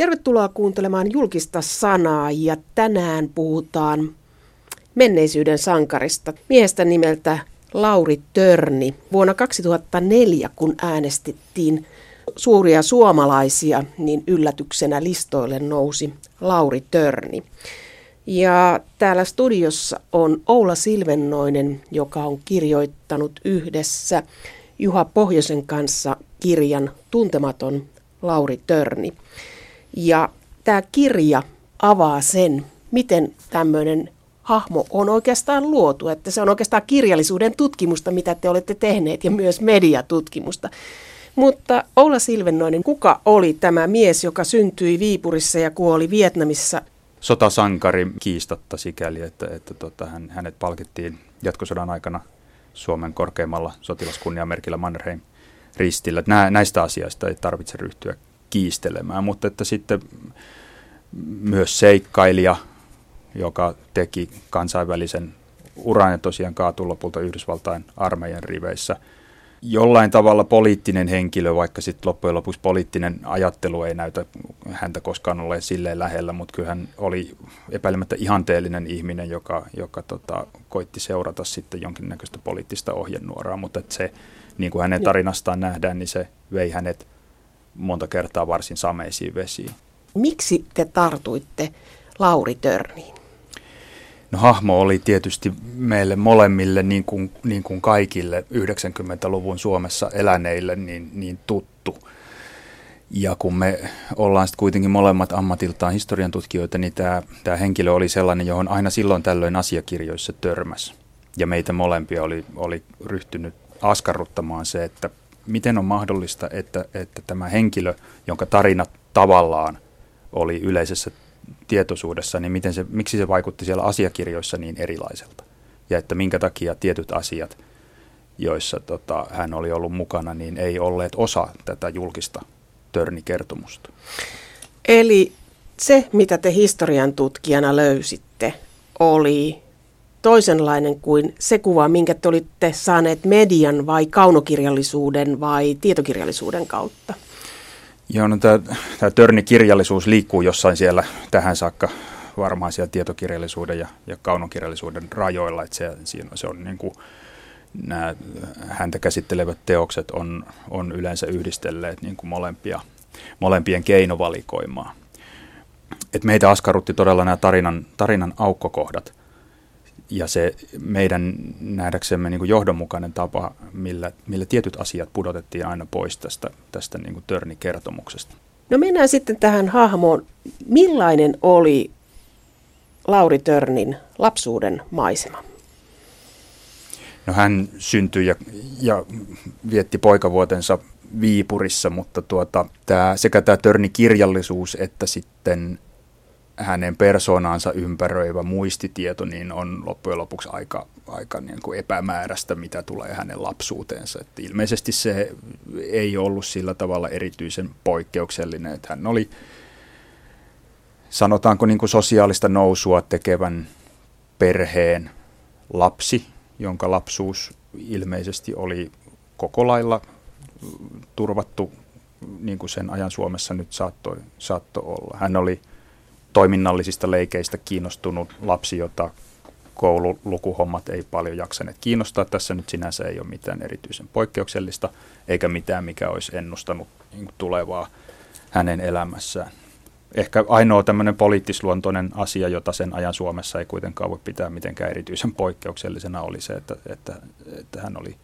Tervetuloa kuuntelemaan julkista sanaa ja tänään puhutaan menneisyyden sankarista. Miehestä nimeltä Lauri Törni. Vuonna 2004, kun äänestettiin suuria suomalaisia, niin yllätyksenä listoille nousi Lauri Törni. Ja täällä studiossa on Oula Silvennoinen, joka on kirjoittanut yhdessä Juha Pohjosen kanssa kirjan Tuntematon Lauri Törni. Ja tämä kirja avaa sen, miten tämmöinen hahmo on oikeastaan luotu, että se on oikeastaan kirjallisuuden tutkimusta, mitä te olette tehneet, ja myös mediatutkimusta. Mutta Oula Silvennoinen, kuka oli tämä mies, joka syntyi Viipurissa ja kuoli Vietnamissa? Sotasankari kiistatta sikäli, että, että tota, hän, hänet palkittiin jatkosodan aikana Suomen korkeimmalla sotilaskunniamerkillä Mannerheim ristillä. Nä, näistä asioista ei tarvitse ryhtyä kiistelemään, mutta että sitten myös seikkailija, joka teki kansainvälisen uran ja tosiaan kaatui lopulta Yhdysvaltain armeijan riveissä. Jollain tavalla poliittinen henkilö, vaikka sitten loppujen lopuksi poliittinen ajattelu ei näytä häntä koskaan ole silleen lähellä, mutta kyllä hän oli epäilemättä ihanteellinen ihminen, joka, joka tota, koitti seurata sitten jonkinnäköistä poliittista ohjenuoraa, mutta että se, niin kuin hänen tarinastaan nähdään, niin se vei hänet monta kertaa varsin sameisiin vesiin. Miksi te tartuitte Lauri Törniin? No hahmo oli tietysti meille molemmille, niin kuin, niin kuin kaikille 90-luvun Suomessa eläneille, niin, niin tuttu. Ja kun me ollaan sitten kuitenkin molemmat ammatiltaan historian tutkijoita, niin tämä, tämä henkilö oli sellainen, johon aina silloin tällöin asiakirjoissa törmäs. Ja meitä molempia oli, oli ryhtynyt askarruttamaan se, että miten on mahdollista, että, että tämä henkilö, jonka tarina tavallaan oli yleisessä tietoisuudessa, niin miten se, miksi se vaikutti siellä asiakirjoissa niin erilaiselta? Ja että minkä takia tietyt asiat, joissa tota, hän oli ollut mukana, niin ei olleet osa tätä julkista törnikertomusta. Eli se, mitä te historian tutkijana löysitte, oli toisenlainen kuin se kuva, minkä te olitte saaneet median vai kaunokirjallisuuden vai tietokirjallisuuden kautta? Joo, no tämä törnikirjallisuus liikkuu jossain siellä tähän saakka varmaan siellä tietokirjallisuuden ja, ja kaunokirjallisuuden rajoilla, että se, siinä, se on niin kuin, nämä häntä käsittelevät teokset on, on yleensä yhdistelleet niin kuin molempia, molempien keinovalikoimaa. Et meitä askarrutti todella nämä tarinan, tarinan aukkokohdat – ja se meidän nähdäksemme niin kuin johdonmukainen tapa, millä, millä tietyt asiat pudotettiin aina pois tästä, tästä niin kuin törnikertomuksesta. No mennään sitten tähän hahmoon. Millainen oli Lauri Törnin lapsuuden maisema? No hän syntyi ja, ja vietti poikavuotensa Viipurissa, mutta tuota, tää, sekä tämä törnikirjallisuus että sitten hänen persoonaansa ympäröivä muistitieto niin on loppujen lopuksi aika, aika niin kuin epämääräistä, mitä tulee hänen lapsuuteensa. Että ilmeisesti se ei ollut sillä tavalla erityisen poikkeuksellinen, että hän oli sanotaanko niin kuin sosiaalista nousua tekevän perheen lapsi, jonka lapsuus ilmeisesti oli koko lailla turvattu, niin kuin sen ajan Suomessa nyt saattoi, saattoi olla. Hän oli toiminnallisista leikeistä kiinnostunut lapsi, jota koululukuhommat ei paljon jaksaneet kiinnostaa. Tässä nyt sinänsä ei ole mitään erityisen poikkeuksellista, eikä mitään, mikä olisi ennustanut niin tulevaa hänen elämässään. Ehkä ainoa tämmöinen poliittisluontoinen asia, jota sen ajan Suomessa ei kuitenkaan voi pitää mitenkään erityisen poikkeuksellisena, oli se, että, että, että hän oli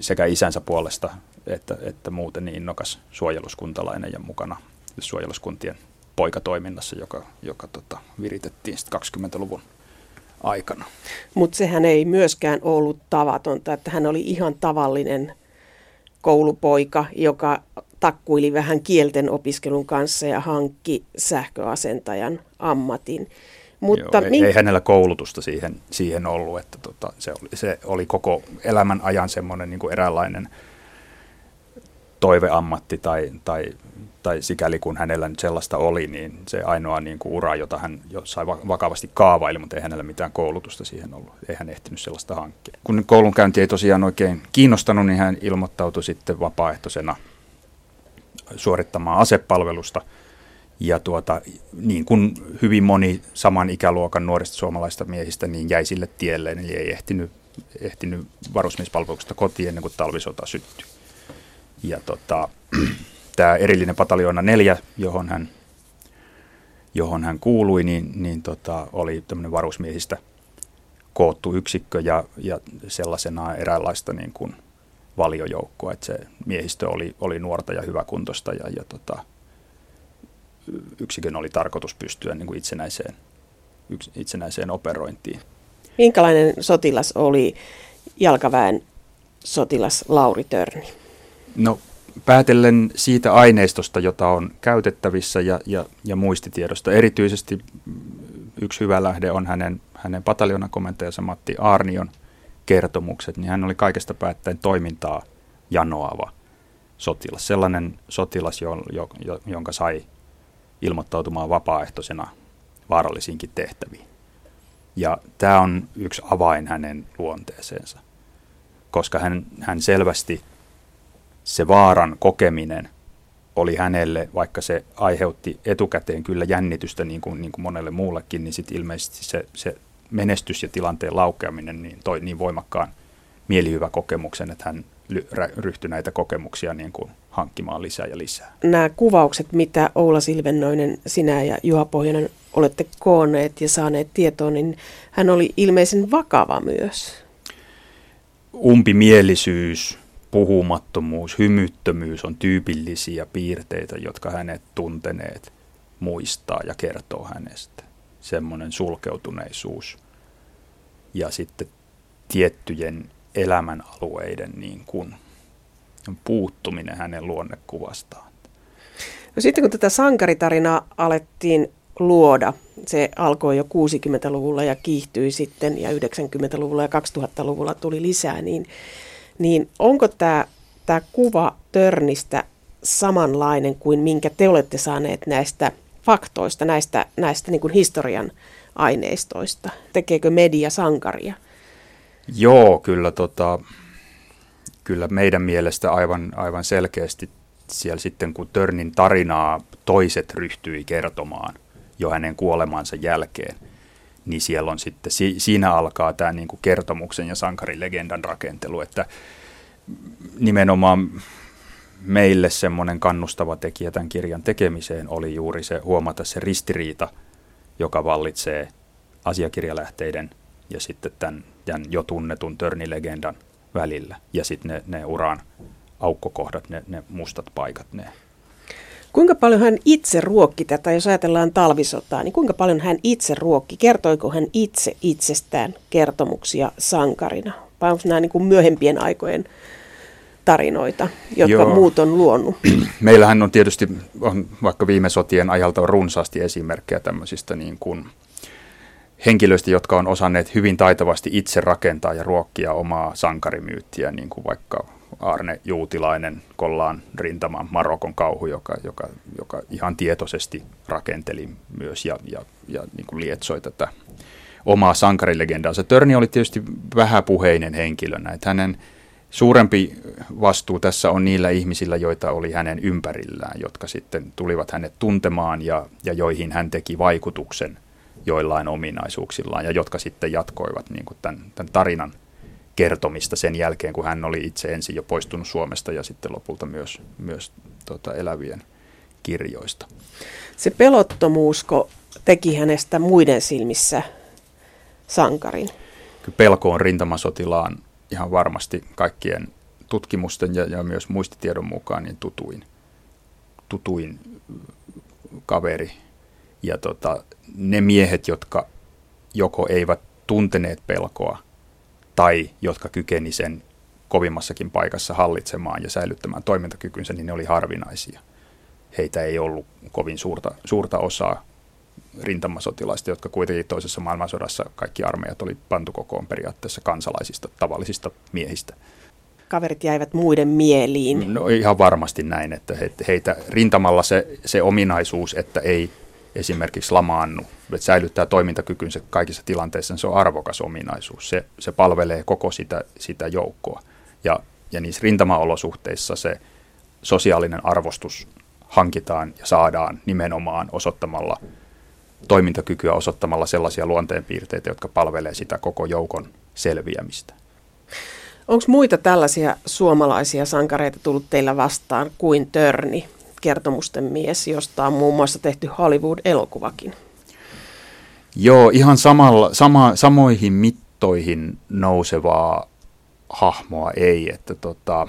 sekä isänsä puolesta että, että muuten niin innokas suojeluskuntalainen ja mukana suojeluskuntien poikatoiminnassa, joka, joka tota, viritettiin 20-luvun aikana. Mutta sehän ei myöskään ollut tavatonta, että hän oli ihan tavallinen koulupoika, joka takkuili vähän kielten opiskelun kanssa ja hankki sähköasentajan ammatin. Mutta Joo, ei, min... ei hänellä koulutusta siihen, siihen ollut, että tota, se, oli, se oli koko elämän ajan semmoinen niin kuin eräänlainen toiveammatti tai, tai tai sikäli kun hänellä nyt sellaista oli, niin se ainoa niin kuin ura, jota hän jossain vakavasti kaavaili, mutta ei hänellä mitään koulutusta siihen ollut. Ei hän ehtinyt sellaista hankkia. Kun koulunkäynti ei tosiaan oikein kiinnostanut, niin hän ilmoittautui sitten vapaaehtoisena suorittamaan asepalvelusta Ja tuota, niin kuin hyvin moni saman ikäluokan nuorista suomalaista miehistä, niin jäi sille tielle, eli ei ehtinyt, ehtinyt varusmiespalveluksesta kotiin ennen kuin talvisota syttyi. Ja tota, tämä erillinen pataljoona neljä, johon hän, johon hän kuului, niin, niin tota, oli tämmöinen varusmiehistä koottu yksikkö ja, ja sellaisena eräänlaista niin kuin valiojoukkoa, että se miehistö oli, oli nuorta ja hyväkuntoista ja, ja tota, yksikön oli tarkoitus pystyä niin kuin itsenäiseen, yks, itsenäiseen operointiin. Minkälainen sotilas oli jalkaväen sotilas Lauri Törni? No päätellen siitä aineistosta, jota on käytettävissä ja, ja, ja muistitiedosta, erityisesti yksi hyvä lähde on hänen, hänen pataljonakomentajansa Matti Arnion kertomukset, niin hän oli kaikesta päättäen toimintaa janoava sotilas. Sellainen sotilas, jo, jo, jonka sai ilmoittautumaan vapaaehtoisena vaarallisiinkin tehtäviin. Ja tämä on yksi avain hänen luonteeseensa, koska hän, hän selvästi se vaaran kokeminen oli hänelle, vaikka se aiheutti etukäteen kyllä jännitystä niin kuin, niin kuin monelle muullekin, niin sitten ilmeisesti se, se menestys ja tilanteen laukeaminen niin toi niin voimakkaan mielihyvä kokemuksen, että hän ryhtyi näitä kokemuksia niin kuin hankkimaan lisää ja lisää. Nämä kuvaukset, mitä Oula Silvennoinen, sinä ja Juha Pohjonen olette koonneet ja saaneet tietoon, niin hän oli ilmeisen vakava myös. Umpimielisyys, puhumattomuus, hymyttömyys on tyypillisiä piirteitä, jotka hänet tunteneet muistaa ja kertoo hänestä. Semmoinen sulkeutuneisuus ja sitten tiettyjen elämänalueiden niin kuin puuttuminen hänen luonnekuvastaan. No sitten kun tätä sankaritarinaa alettiin luoda, se alkoi jo 60-luvulla ja kiihtyi sitten ja 90-luvulla ja 2000-luvulla tuli lisää, niin, niin onko tämä, tämä kuva Törnistä samanlainen kuin minkä te olette saaneet näistä faktoista, näistä, näistä niin kuin historian aineistoista? Tekeekö media sankaria? Joo, kyllä, tota, kyllä meidän mielestä aivan, aivan selkeästi siellä sitten, kun Törnin tarinaa toiset ryhtyi kertomaan jo hänen kuolemansa jälkeen, niin siellä on sitten, si, siinä alkaa tämä niin kuin kertomuksen ja sankarilegendan rakentelu, että nimenomaan meille semmoinen kannustava tekijä tämän kirjan tekemiseen oli juuri se huomata se ristiriita, joka vallitsee asiakirjalähteiden ja sitten tämän, tämän jo tunnetun törnilegendan välillä. Ja sitten ne, ne uran aukkokohdat, ne, ne mustat paikat, ne Kuinka paljon hän itse ruokki tätä, jos ajatellaan talvisotaa, niin kuinka paljon hän itse ruokki? Kertoiko hän itse itsestään kertomuksia sankarina? Vai onko nämä niin kuin myöhempien aikojen tarinoita, jotka Joo. muut on luonut? Meillähän on tietysti, on vaikka viime sotien ajalta on runsaasti esimerkkejä tämmöisistä niin kuin henkilöistä, jotka on osanneet hyvin taitavasti itse rakentaa ja ruokkia omaa sankarimyyttiä, niin kuin vaikka Arne Juutilainen, Kollaan rintama, Marokon kauhu, joka, joka, joka ihan tietoisesti rakenteli myös ja, ja, ja niin kuin lietsoi tätä omaa sankarilegendaansa. Törni oli tietysti vähäpuheinen henkilö, että hänen suurempi vastuu tässä on niillä ihmisillä, joita oli hänen ympärillään, jotka sitten tulivat hänet tuntemaan ja, ja joihin hän teki vaikutuksen – joillain ominaisuuksillaan ja jotka sitten jatkoivat niin kuin tämän, tämän tarinan kertomista sen jälkeen, kun hän oli itse ensin jo poistunut Suomesta ja sitten lopulta myös, myös tota, elävien kirjoista. Se pelottomuusko teki hänestä muiden silmissä sankarin? Kyllä pelko on rintamasotilaan ihan varmasti kaikkien tutkimusten ja, ja myös muistitiedon mukaan niin tutuin, tutuin kaveri. Ja tota, ne miehet, jotka joko eivät tunteneet pelkoa tai jotka kykeni sen kovimmassakin paikassa hallitsemaan ja säilyttämään toimintakykynsä, niin ne oli harvinaisia. Heitä ei ollut kovin suurta, suurta osaa rintamasotilaista, jotka kuitenkin toisessa maailmansodassa kaikki armeijat oli pantu kokoon periaatteessa kansalaisista, tavallisista miehistä. Kaverit jäivät muiden mieliin. No ihan varmasti näin, että heitä rintamalla se, se ominaisuus, että ei esimerkiksi lamaannu, että säilyttää toimintakykynsä kaikissa tilanteissa, niin se on arvokas ominaisuus. Se, se palvelee koko sitä, sitä joukkoa. Ja, ja niissä rintamaolosuhteissa se sosiaalinen arvostus hankitaan ja saadaan nimenomaan osoittamalla toimintakykyä, osoittamalla sellaisia luonteenpiirteitä, jotka palvelee sitä koko joukon selviämistä. Onko muita tällaisia suomalaisia sankareita tullut teillä vastaan kuin Törni, kertomusten mies, josta on muun muassa tehty Hollywood-elokuvakin? Joo, ihan samalla, sama, samoihin mittoihin nousevaa hahmoa ei, että tota,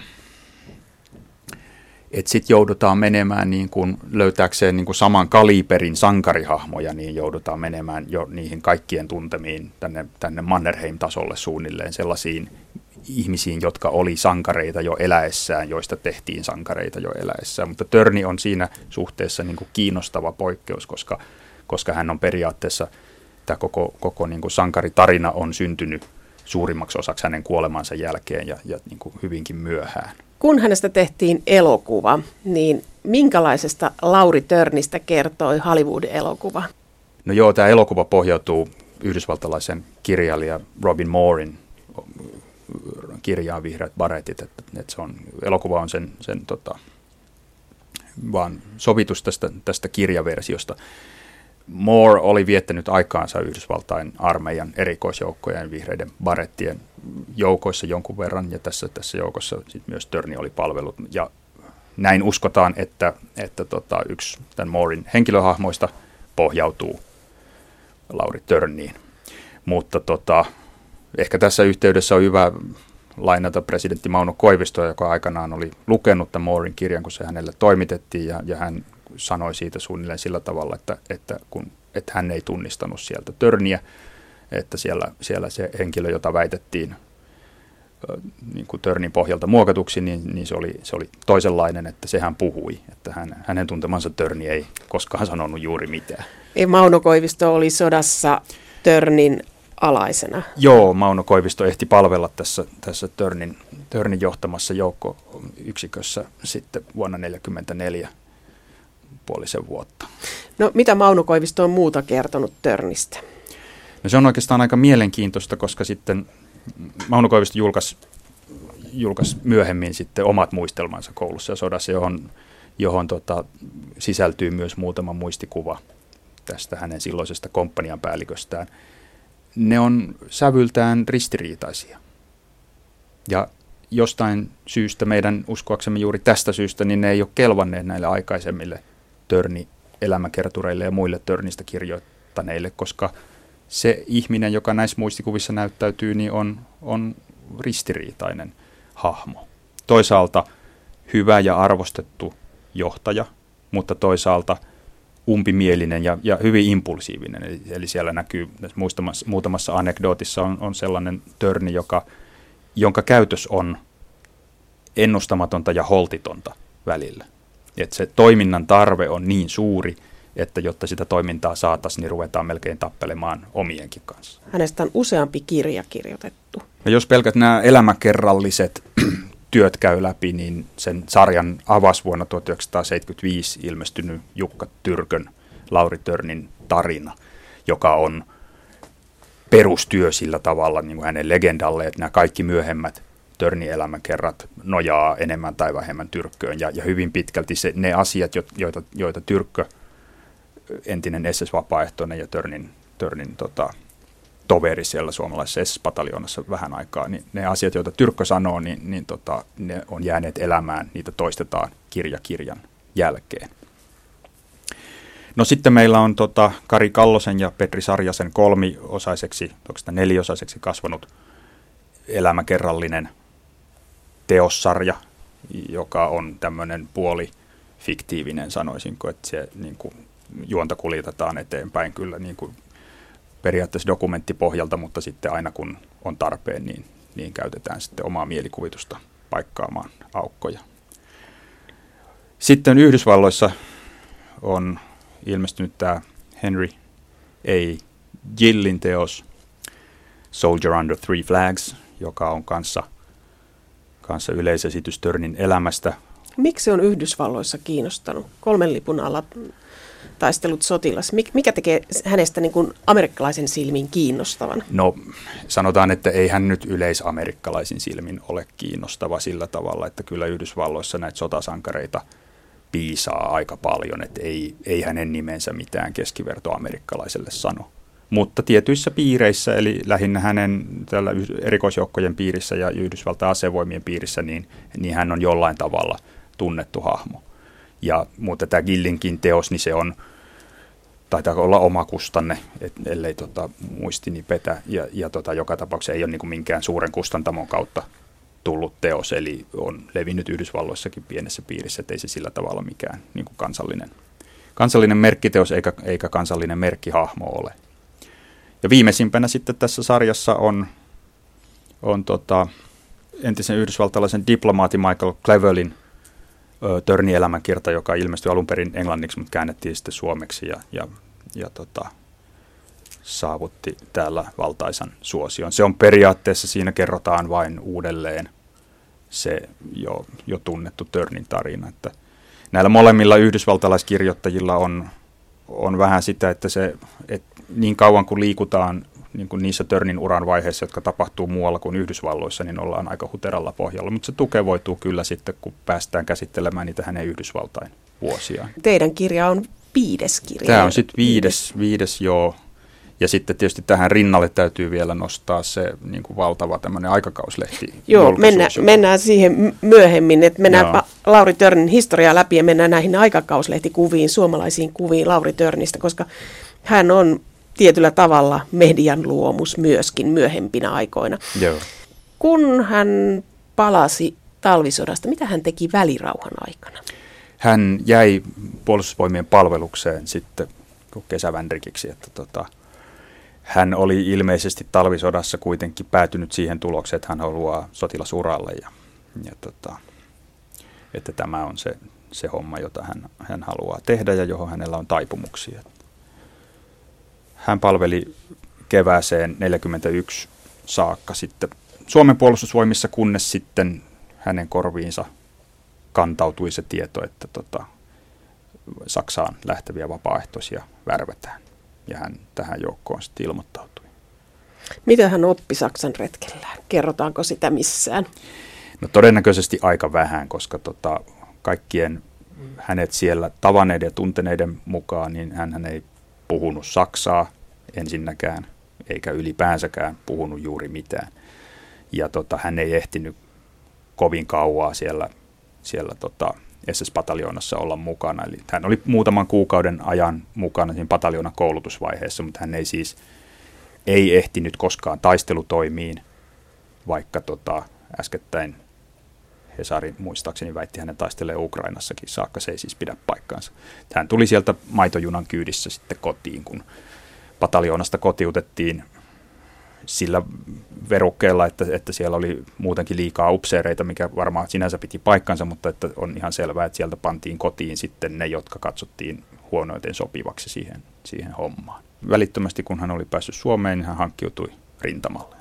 et sitten joudutaan menemään niin kuin löytääkseen niin kuin saman kaliberin sankarihahmoja, niin joudutaan menemään jo niihin kaikkien tuntemiin tänne, tänne Mannerheim-tasolle suunnilleen sellaisiin ihmisiin, jotka oli sankareita jo eläessään, joista tehtiin sankareita jo eläessään. Mutta Törni on siinä suhteessa niin kuin kiinnostava poikkeus, koska, koska hän on periaatteessa, tämä koko, koko niin kuin sankaritarina on syntynyt suurimmaksi osaksi hänen kuolemansa jälkeen ja, ja niin kuin hyvinkin myöhään. Kun hänestä tehtiin elokuva, niin minkälaisesta Lauri Törnistä kertoi Hollywood-elokuva? No joo, tämä elokuva pohjautuu yhdysvaltalaisen kirjailija Robin Moorin kirjaan Vihreät baretit, että, että se on, elokuva on sen, sen tota, vaan sovitus tästä, tästä kirjaversiosta. Moore oli viettänyt aikaansa Yhdysvaltain armeijan erikoisjoukkojen vihreiden barettien joukoissa jonkun verran, ja tässä, tässä joukossa sit myös Törni oli palvelut. Ja näin uskotaan, että, että tota, yksi tämän Moorin henkilöhahmoista pohjautuu Lauri Törniin. Mutta tota, ehkä tässä yhteydessä on hyvä lainata presidentti Mauno Koivistoa, joka aikanaan oli lukenut tämän Moorin kirjan, kun se hänelle toimitettiin, ja, ja hän sanoi siitä suunnilleen sillä tavalla, että, että, kun, että hän ei tunnistanut sieltä törniä, että siellä, siellä se henkilö, jota väitettiin niin kuin törnin pohjalta muokatuksi, niin, niin se, oli, se oli toisenlainen, että sehän puhui, että hän, hänen tuntemansa törni ei koskaan sanonut juuri mitään. Ei Mauno Koivisto oli sodassa törnin alaisena. Joo, Mauno Koivisto ehti palvella tässä, tässä Törnin, Törnin johtamassa joukkoyksikössä sitten vuonna 1944 puolisen vuotta. No mitä Mauno Koivisto on muuta kertonut Törnistä? No se on oikeastaan aika mielenkiintoista, koska sitten Mauno Koivisto julkaisi, julkaisi myöhemmin sitten omat muistelmansa koulussa ja sodassa, johon, johon tota, sisältyy myös muutama muistikuva tästä hänen silloisesta komppanian päälliköstään – ne on sävyltään ristiriitaisia. Ja jostain syystä meidän uskoaksemme juuri tästä syystä, niin ne ei ole kelvanneet näille aikaisemmille törni elämäkertureille ja muille törnistä kirjoittaneille, koska se ihminen, joka näissä muistikuvissa näyttäytyy, niin on, on ristiriitainen hahmo. Toisaalta hyvä ja arvostettu johtaja, mutta toisaalta – umpimielinen ja, ja hyvin impulsiivinen. Eli, eli siellä näkyy, muutamassa, muutamassa anekdootissa on, on sellainen törni, joka, jonka käytös on ennustamatonta ja holtitonta välillä. Et se toiminnan tarve on niin suuri, että jotta sitä toimintaa saataisiin, niin ruvetaan melkein tappelemaan omienkin kanssa. Hänestä on useampi kirja kirjoitettu. Ja jos pelkät nämä elämäkerralliset työt käy läpi, niin sen sarjan avasi vuonna 1975 ilmestynyt Jukka Tyrkön Lauri Törnin tarina, joka on perustyö sillä tavalla niin kuin hänen legendalle, että nämä kaikki myöhemmät törnielämäkerrat nojaa enemmän tai vähemmän Tyrkköön. Ja, ja hyvin pitkälti se, ne asiat, joita, joita Tyrkkö, entinen SS-vapaaehtoinen ja Törnin, Törnin tota, toveri siellä suomalaisessa SS-pataljoonassa vähän aikaa, niin ne asiat, joita Tyrkkö sanoo, niin, niin tota, ne on jääneet elämään, niitä toistetaan kirja kirjan jälkeen. No sitten meillä on tota Kari Kallosen ja Petri Sarjasen kolmiosaiseksi, oikeastaan neliosaiseksi kasvanut elämäkerrallinen teossarja, joka on tämmöinen puoli fiktiivinen, sanoisinko, että se niin kuin, juonta kuljetetaan eteenpäin kyllä niin kuin periaatteessa dokumenttipohjalta, mutta sitten aina kun on tarpeen, niin, niin käytetään sitten omaa mielikuvitusta paikkaamaan aukkoja. Sitten Yhdysvalloissa on ilmestynyt tämä Henry A. Gillin teos Soldier Under Three Flags, joka on kanssa, kanssa yleisesitys Törnin elämästä. Miksi se on Yhdysvalloissa kiinnostanut? Kolmen lipun alla taistellut sotilas. Mikä tekee hänestä niin kuin amerikkalaisen silmin kiinnostavan? No sanotaan, että ei hän nyt yleisamerikkalaisin silmin ole kiinnostava sillä tavalla, että kyllä Yhdysvalloissa näitä sotasankareita piisaa aika paljon, että ei, ei hänen nimensä mitään keskivertoamerikkalaiselle sano. Mutta tietyissä piireissä, eli lähinnä hänen tällä erikoisjoukkojen piirissä ja Yhdysvaltain asevoimien piirissä, niin, niin hän on jollain tavalla tunnettu hahmo. Ja, mutta tämä Gillinkin teos, niin se on, taitaa olla oma kustanne, et, ellei tota, muistini petä, ja, ja tota, joka tapauksessa ei ole niin minkään suuren kustantamon kautta tullut teos, eli on levinnyt Yhdysvalloissakin pienessä piirissä, ettei se sillä tavalla mikään niin kuin kansallinen, kansallinen merkkiteos eikä, eikä kansallinen merkkihahmo ole. Ja viimeisimpänä sitten tässä sarjassa on, on tota, entisen yhdysvaltalaisen diplomaati Michael Clevelin Törni elämänkirta, joka ilmestyi alun perin englanniksi, mutta käännettiin sitten suomeksi ja, ja, ja tota, saavutti täällä valtaisan suosion. Se on periaatteessa, siinä kerrotaan vain uudelleen se jo, jo tunnettu Törnin tarina. Että näillä molemmilla yhdysvaltalaiskirjoittajilla on, on vähän sitä, että se, että niin kauan kuin liikutaan niin kuin niissä Törnin uran vaiheissa, jotka tapahtuu muualla kuin Yhdysvalloissa, niin ollaan aika huteralla pohjalla. Mutta se tukevoituu kyllä sitten, kun päästään käsittelemään niitä hänen Yhdysvaltain vuosiaan. Teidän kirja on viides kirja. Tämä on sitten viides, viides joo. Ja sitten tietysti tähän rinnalle täytyy vielä nostaa se niin kuin valtava tämmöinen aikakauslehti. Joo, mennä, mennään siihen myöhemmin, että mennään Joo. Lauri Törnin historiaa läpi ja mennään näihin aikakauslehti-kuviin, suomalaisiin kuviin Lauri Törnistä, koska hän on tietyllä tavalla median luomus myöskin myöhempinä aikoina. Joo. Kun hän palasi talvisodasta, mitä hän teki välirauhan aikana? Hän jäi puolustusvoimien palvelukseen sitten kesävänrikiksi, että tota, hän oli ilmeisesti talvisodassa kuitenkin päätynyt siihen tulokseen, että hän haluaa sotilasuralle ja, ja tota, että tämä on se, se homma, jota hän, hän haluaa tehdä ja johon hänellä on taipumuksia. Hän palveli kevääseen 41 saakka sitten Suomen puolustusvoimissa, kunnes sitten hänen korviinsa kantautui se tieto, että tota, Saksaan lähteviä vapaaehtoisia värvätään. Ja hän tähän joukkoon sitten ilmoittautui. Mitä hän oppi Saksan retkellään? Kerrotaanko sitä missään? No todennäköisesti aika vähän, koska tota, kaikkien hänet siellä tavaneiden ja tunteneiden mukaan, niin hän ei puhunut saksaa ensinnäkään, eikä ylipäänsäkään puhunut juuri mitään. Ja tota, hän ei ehtinyt kovin kauaa siellä, siellä tota, SS-pataljoonassa olla mukana. Eli hän oli muutaman kuukauden ajan mukana siinä pataljoonan koulutusvaiheessa, mutta hän ei siis ei ehtinyt koskaan taistelutoimiin, vaikka tota, äskettäin Hesari muistaakseni väitti hänen taistelee Ukrainassakin saakka, se ei siis pidä paikkaansa. Hän tuli sieltä maitojunan kyydissä sitten kotiin, kun pataljoonasta kotiutettiin sillä verukkeella, että, että siellä oli muutenkin liikaa upseereita, mikä varmaan sinänsä piti paikkansa, mutta että on ihan selvää, että sieltä pantiin kotiin sitten ne, jotka katsottiin huonoiten sopivaksi siihen, siihen hommaan. Välittömästi kun hän oli päässyt Suomeen, niin hän hankkiutui rintamalle.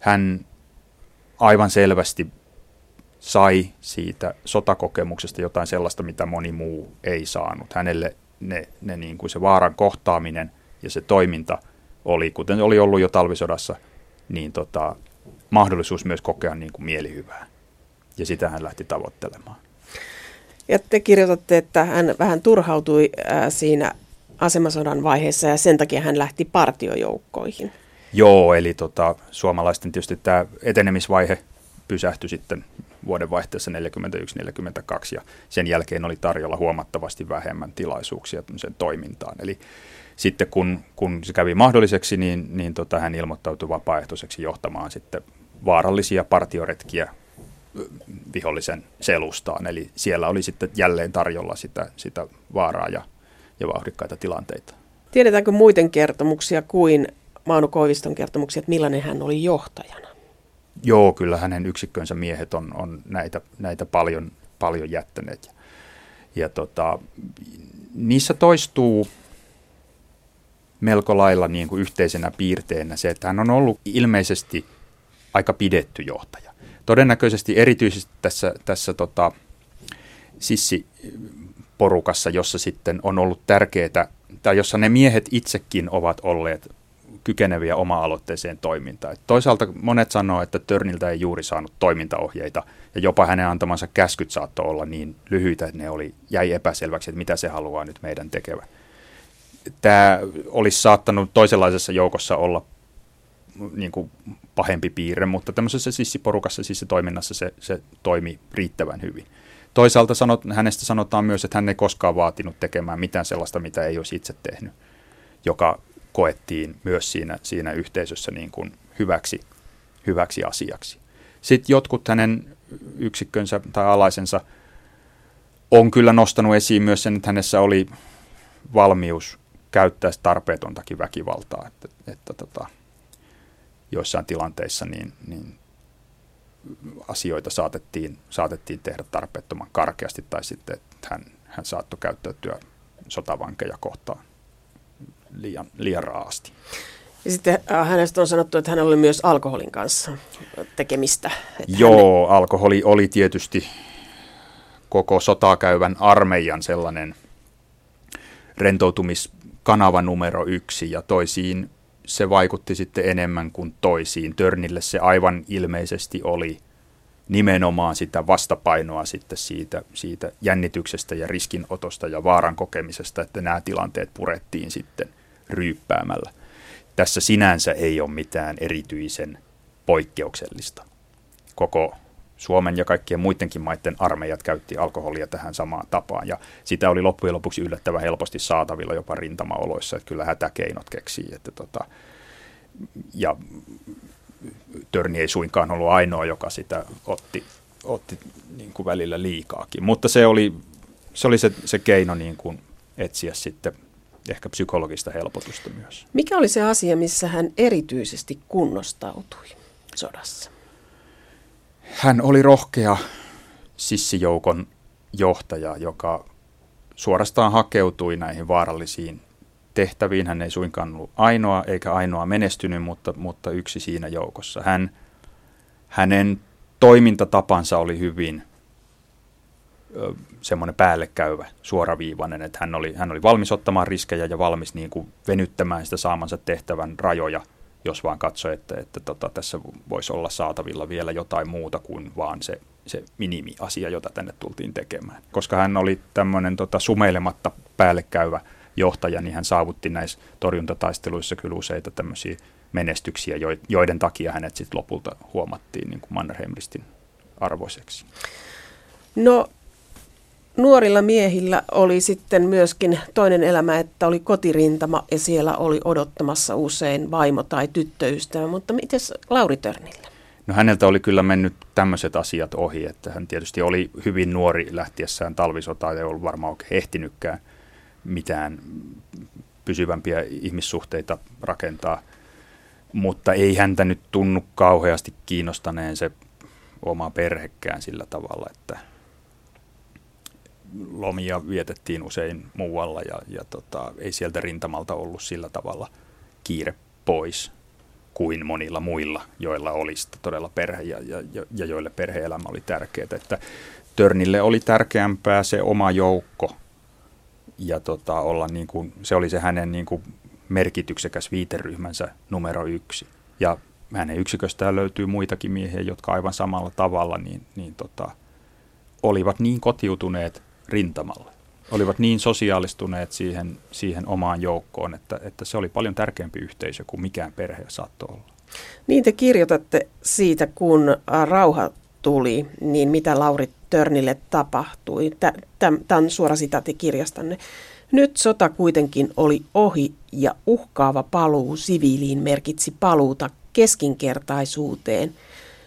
Hän aivan selvästi sai siitä sotakokemuksesta jotain sellaista, mitä moni muu ei saanut. Hänelle ne, ne niin kuin se vaaran kohtaaminen ja se toiminta oli, kuten oli ollut jo talvisodassa, niin tota, mahdollisuus myös kokea niin kuin mielihyvää. Ja sitä hän lähti tavoittelemaan. Ja te kirjoitatte, että hän vähän turhautui ää, siinä asemasodan vaiheessa ja sen takia hän lähti partiojoukkoihin. Joo, eli tota, suomalaisten tietysti tämä etenemisvaihe pysähtyi sitten vuodenvaihteessa 41-42 ja sen jälkeen oli tarjolla huomattavasti vähemmän tilaisuuksia sen toimintaan. Eli sitten kun, kun se kävi mahdolliseksi, niin, niin tota, hän ilmoittautui vapaaehtoiseksi johtamaan sitten vaarallisia partioretkiä vihollisen selustaan. Eli siellä oli sitten jälleen tarjolla sitä, sitä vaaraa ja, ja vauhdikkaita tilanteita. Tiedetäänkö muiden kertomuksia kuin Mauno Koiviston kertomuksia, että millainen hän oli johtajana? Joo, kyllä hänen yksikkönsä miehet on, on näitä, näitä paljon, paljon jättäneet. Ja, ja tota, niissä toistuu melko lailla niin kuin yhteisenä piirteenä se, että hän on ollut ilmeisesti aika pidetty johtaja. Todennäköisesti erityisesti tässä, tässä tota, sissiporukassa, jossa sitten on ollut tärkeää, tai jossa ne miehet itsekin ovat olleet kykeneviä oma-aloitteeseen toimintaan. Et toisaalta monet sanoo, että Törniltä ei juuri saanut toimintaohjeita, ja jopa hänen antamansa käskyt saattoi olla niin lyhyitä, että ne oli, jäi epäselväksi, että mitä se haluaa nyt meidän tekevän. Tämä olisi saattanut toisenlaisessa joukossa olla niin kuin pahempi piirre, mutta tämmöisessä sissiporukassa, toiminnassa se, se toimi riittävän hyvin. Toisaalta sanot, hänestä sanotaan myös, että hän ei koskaan vaatinut tekemään mitään sellaista, mitä ei olisi itse tehnyt, joka koettiin myös siinä, siinä yhteisössä niin kuin hyväksi, hyväksi asiaksi. Sitten jotkut hänen yksikkönsä tai alaisensa on kyllä nostanut esiin myös sen, että hänessä oli valmius käyttää tarpeetontakin väkivaltaa, että, että, tota, joissain tilanteissa niin, niin asioita saatettiin, saatettiin tehdä tarpeettoman karkeasti tai sitten että hän, hän saattoi käyttäytyä sotavankeja kohtaan liian, liian raasti. Ja sitten äh, hänestä on sanottu, että hän oli myös alkoholin kanssa tekemistä. Että Joo, hän... alkoholi oli tietysti koko sotaa käyvän armeijan sellainen rentoutumiskanava numero yksi ja toisiin se vaikutti sitten enemmän kuin toisiin. Törnille se aivan ilmeisesti oli nimenomaan sitä vastapainoa sitten siitä, siitä jännityksestä ja riskinotosta ja vaaran kokemisesta, että nämä tilanteet purettiin sitten ryyppäämällä. Tässä sinänsä ei ole mitään erityisen poikkeuksellista. Koko Suomen ja kaikkien muidenkin maiden armeijat käytti alkoholia tähän samaan tapaan, ja sitä oli loppujen lopuksi yllättävän helposti saatavilla jopa rintamaoloissa, että kyllä hätäkeinot keksii. Että tota, ja Törni ei suinkaan ollut ainoa, joka sitä otti, otti niin kuin välillä liikaakin, mutta se oli se, oli se, se keino niin kuin etsiä sitten ehkä psykologista helpotusta myös. Mikä oli se asia, missä hän erityisesti kunnostautui sodassa? Hän oli rohkea sissijoukon johtaja, joka suorastaan hakeutui näihin vaarallisiin tehtäviin. Hän ei suinkaan ollut ainoa eikä ainoa menestynyt, mutta, mutta yksi siinä joukossa. Hän, hänen toimintatapansa oli hyvin semmoinen päällekäyvä, suoraviivainen, että hän oli, hän oli valmis ottamaan riskejä ja valmis niin kuin venyttämään sitä saamansa tehtävän rajoja, jos vaan katsoi, että, että tota, tässä voisi olla saatavilla vielä jotain muuta kuin vaan se, se minimiasia, jota tänne tultiin tekemään. Koska hän oli tämmöinen tota, sumeilematta päällekäyvä johtaja, niin hän saavutti näissä torjuntataisteluissa kyllä useita tämmöisiä menestyksiä, joiden takia hänet sitten lopulta huomattiin niin kuin Mannerheimristin arvoiseksi. No nuorilla miehillä oli sitten myöskin toinen elämä, että oli kotirintama ja siellä oli odottamassa usein vaimo tai tyttöystävä. Mutta miten Lauri Törnillä? No häneltä oli kyllä mennyt tämmöiset asiat ohi, että hän tietysti oli hyvin nuori lähtiessään talvisotaan, ei ollut varmaan oikein ehtinytkään mitään pysyvämpiä ihmissuhteita rakentaa, mutta ei häntä nyt tunnu kauheasti kiinnostaneen se oma perhekään sillä tavalla, että lomia vietettiin usein muualla ja, ja tota, ei sieltä rintamalta ollut sillä tavalla kiire pois kuin monilla muilla, joilla oli todella perhe ja, ja, ja joille perheelämä oli tärkeää. Että Törnille oli tärkeämpää se oma joukko ja tota, olla niin kuin, se oli se hänen niin kuin merkityksekäs viiteryhmänsä numero yksi. Ja hänen yksiköstään löytyy muitakin miehiä, jotka aivan samalla tavalla niin, niin tota, olivat niin kotiutuneet rintamalle. Olivat niin sosiaalistuneet siihen, siihen omaan joukkoon, että, että se oli paljon tärkeämpi yhteisö kuin mikään perhe saattoi olla. Niin te kirjoitatte siitä, kun rauha tuli, niin mitä Lauri Törnille tapahtui. Tämä on suora sitaatti kirjastanne. Nyt sota kuitenkin oli ohi ja uhkaava paluu siviiliin merkitsi paluuta keskinkertaisuuteen,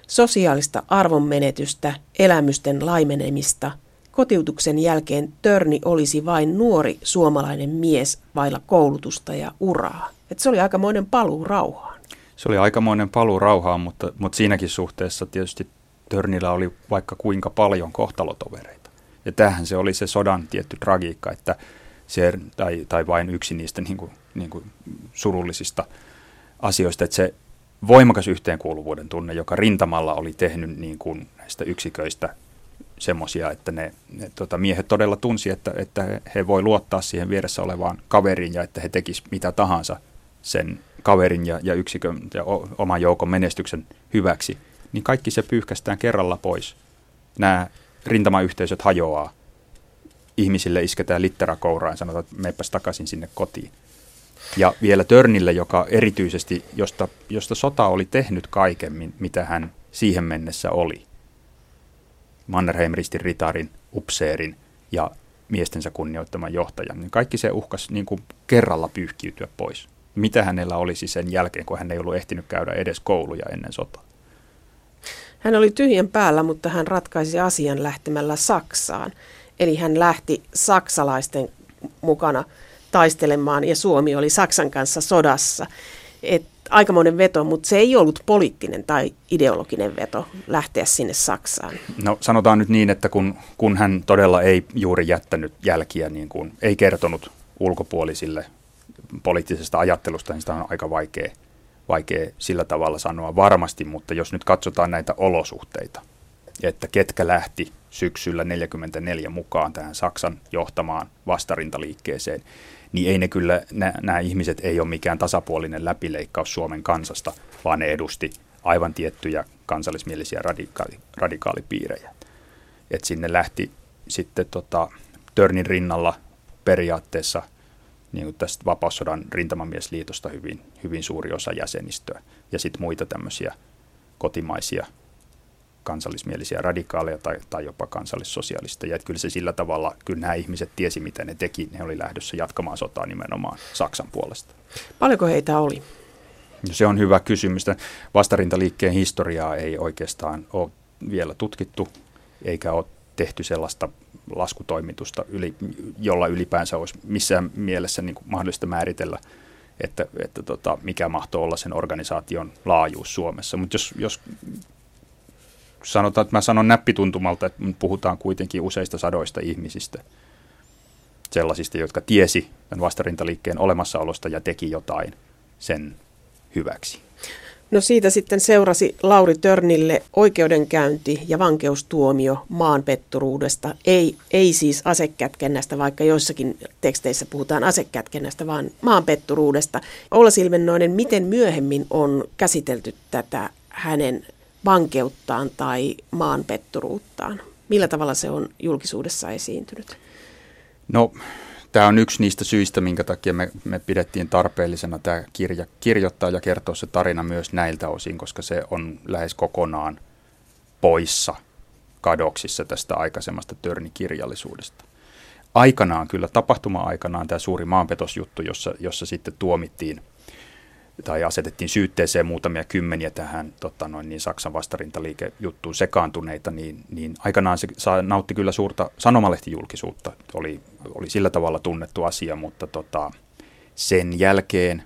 sosiaalista arvonmenetystä, elämysten laimenemista – Kotiutuksen jälkeen Törni olisi vain nuori suomalainen mies vailla koulutusta ja uraa. Et se oli aikamoinen paluu rauhaan. Se oli aikamoinen paluu rauhaan, mutta, mutta siinäkin suhteessa tietysti Törnillä oli vaikka kuinka paljon kohtalotovereita. Ja tähän se oli se sodan tietty tragiikka, että se, tai, tai vain yksi niistä niin kuin, niin kuin surullisista asioista, että se voimakas yhteenkuuluvuuden tunne, joka rintamalla oli tehnyt niin kuin näistä yksiköistä semmoisia, että ne, ne tota, miehet todella tunsi, että, että he voi luottaa siihen vieressä olevaan kaveriin ja että he tekisivät mitä tahansa sen kaverin ja, ja yksikön ja o, oman joukon menestyksen hyväksi, niin kaikki se pyyhkästään kerralla pois. Nämä rintamayhteisöt hajoaa, ihmisille isketään littera kouraan ja sanotaan, että meepäs takaisin sinne kotiin. Ja vielä Törnille, joka erityisesti, josta, josta sota oli tehnyt kaiken, mitä hän siihen mennessä oli. Mannerheim-ristin ritarin, upseerin ja miestensä kunnioittaman johtajan, niin kaikki se uhkas niin kuin kerralla pyyhkiytyä pois. Mitä hänellä olisi sen jälkeen, kun hän ei ollut ehtinyt käydä edes kouluja ennen sotaa? Hän oli tyhjän päällä, mutta hän ratkaisi asian lähtemällä Saksaan. Eli hän lähti saksalaisten mukana taistelemaan ja Suomi oli Saksan kanssa sodassa. Et aikamoinen veto, mutta se ei ollut poliittinen tai ideologinen veto lähteä sinne Saksaan. No sanotaan nyt niin, että kun, kun hän todella ei juuri jättänyt jälkiä, niin kuin, ei kertonut ulkopuolisille poliittisesta ajattelusta, niin sitä on aika vaikea, vaikea sillä tavalla sanoa varmasti, mutta jos nyt katsotaan näitä olosuhteita, että ketkä lähti syksyllä 1944 mukaan tähän Saksan johtamaan vastarintaliikkeeseen, niin ei ne kyllä, nämä ihmiset ei ole mikään tasapuolinen läpileikkaus Suomen kansasta, vaan ne edusti aivan tiettyjä kansallismielisiä radikaali, radikaalipiirejä. Et sinne lähti sitten tota, Törnin rinnalla periaatteessa niin kuin tästä Vapaussodan rintamamiesliitosta hyvin, hyvin suuri osa jäsenistöä ja sitten muita tämmöisiä kotimaisia kansallismielisiä radikaaleja tai, tai jopa kansallissosialisteja. Että kyllä se sillä tavalla, kyllä nämä ihmiset tiesi mitä ne teki, ne oli lähdössä jatkamaan sotaa nimenomaan Saksan puolesta. Paljonko heitä oli? No se on hyvä kysymys. Vastarintaliikkeen historiaa ei oikeastaan ole vielä tutkittu, eikä ole tehty sellaista laskutoimitusta, yli, jolla ylipäänsä olisi missään mielessä niin kuin mahdollista määritellä, että, että tota, mikä mahtoo olla sen organisaation laajuus Suomessa. Mutta jos, jos sanotaan, että mä sanon näppituntumalta, että puhutaan kuitenkin useista sadoista ihmisistä, sellaisista, jotka tiesi tämän vastarintaliikkeen olemassaolosta ja teki jotain sen hyväksi. No siitä sitten seurasi Lauri Törnille oikeudenkäynti ja vankeustuomio maanpetturuudesta. Ei, ei siis asekätkennästä, vaikka joissakin teksteissä puhutaan asekätkennästä, vaan maanpetturuudesta. Olla Silvennoinen, miten myöhemmin on käsitelty tätä hänen vankeuttaan tai maanpetturuuttaan? Millä tavalla se on julkisuudessa esiintynyt? No, tämä on yksi niistä syistä, minkä takia me, me pidettiin tarpeellisena tämä kirja kirjoittaa ja kertoa se tarina myös näiltä osin, koska se on lähes kokonaan poissa kadoksissa tästä aikaisemmasta törnikirjallisuudesta. Aikanaan kyllä, tapahtuma-aikanaan tämä suuri maanpetosjuttu, jossa, jossa sitten tuomittiin – tai asetettiin syytteeseen muutamia kymmeniä tähän tota noin, niin Saksan vastarintaliikejuttuun sekaantuneita, niin, niin aikanaan se saa, nautti kyllä suurta sanomalehtijulkisuutta. Oli, oli sillä tavalla tunnettu asia, mutta tota, sen jälkeen,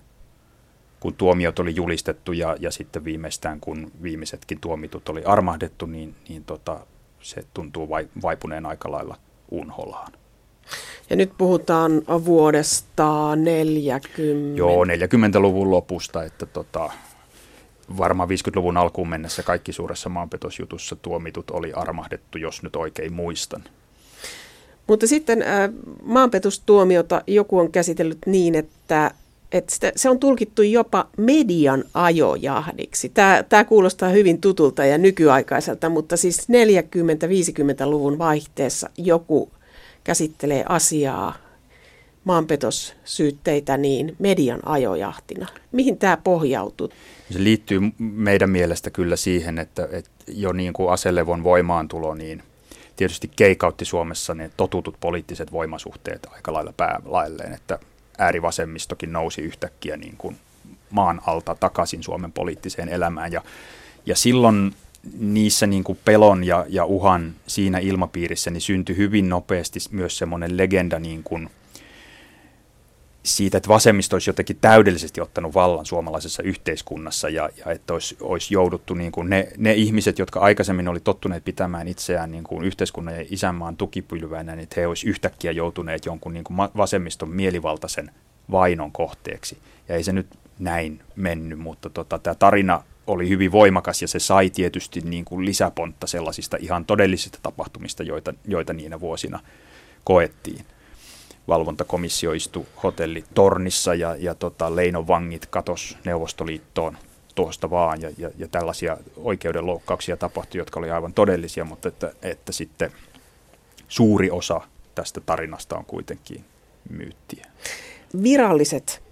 kun tuomiot oli julistettu ja, ja sitten viimeistään kun viimeisetkin tuomitut oli armahdettu, niin, niin tota, se tuntuu vaipuneen aika lailla unholaan. Ja nyt puhutaan vuodesta 40. Joo, 40-luvun lopusta, että tota, varmaan 50-luvun alkuun mennessä kaikki suuressa maanpetosjutussa tuomitut oli armahdettu, jos nyt oikein muistan. Mutta sitten äh, maanpetostuomiota joku on käsitellyt niin, että, että sitä, se on tulkittu jopa median ajojahdiksi. Tämä, tämä kuulostaa hyvin tutulta ja nykyaikaiselta, mutta siis 40-50-luvun vaihteessa joku käsittelee asiaa, maanpetossyytteitä, niin median ajojahtina. Mihin tämä pohjautuu? Se liittyy meidän mielestä kyllä siihen, että, että jo niin kuin aselevon voimaantulo, niin tietysti keikautti Suomessa ne totutut poliittiset voimasuhteet aika lailla päälailleen, että äärivasemmistokin nousi yhtäkkiä niin kuin maan alta takaisin Suomen poliittiseen elämään. Ja, ja silloin niissä niin kuin pelon ja, ja uhan siinä ilmapiirissä niin syntyi hyvin nopeasti myös semmoinen legenda niin kuin siitä, että vasemmisto olisi jotenkin täydellisesti ottanut vallan suomalaisessa yhteiskunnassa ja, ja että olisi, olisi jouduttu niin kuin ne, ne ihmiset, jotka aikaisemmin oli tottuneet pitämään itseään niin kuin yhteiskunnan ja isänmaan tukipylväänä, niin että he olisi yhtäkkiä joutuneet jonkun niin kuin vasemmiston mielivaltaisen vainon kohteeksi. Ja ei se nyt näin mennyt, mutta tota, tämä tarina oli hyvin voimakas ja se sai tietysti niin kuin lisäpontta sellaisista ihan todellisista tapahtumista, joita, joita niinä vuosina koettiin. valvontakomissio istui hotelli Tornissa ja, ja tota, Leino vangit katos Neuvostoliittoon tuosta vaan ja, ja, ja tällaisia oikeudenloukkauksia tapahtui, jotka oli aivan todellisia, mutta että, että sitten suuri osa tästä tarinasta on kuitenkin myyttiä. Viralliset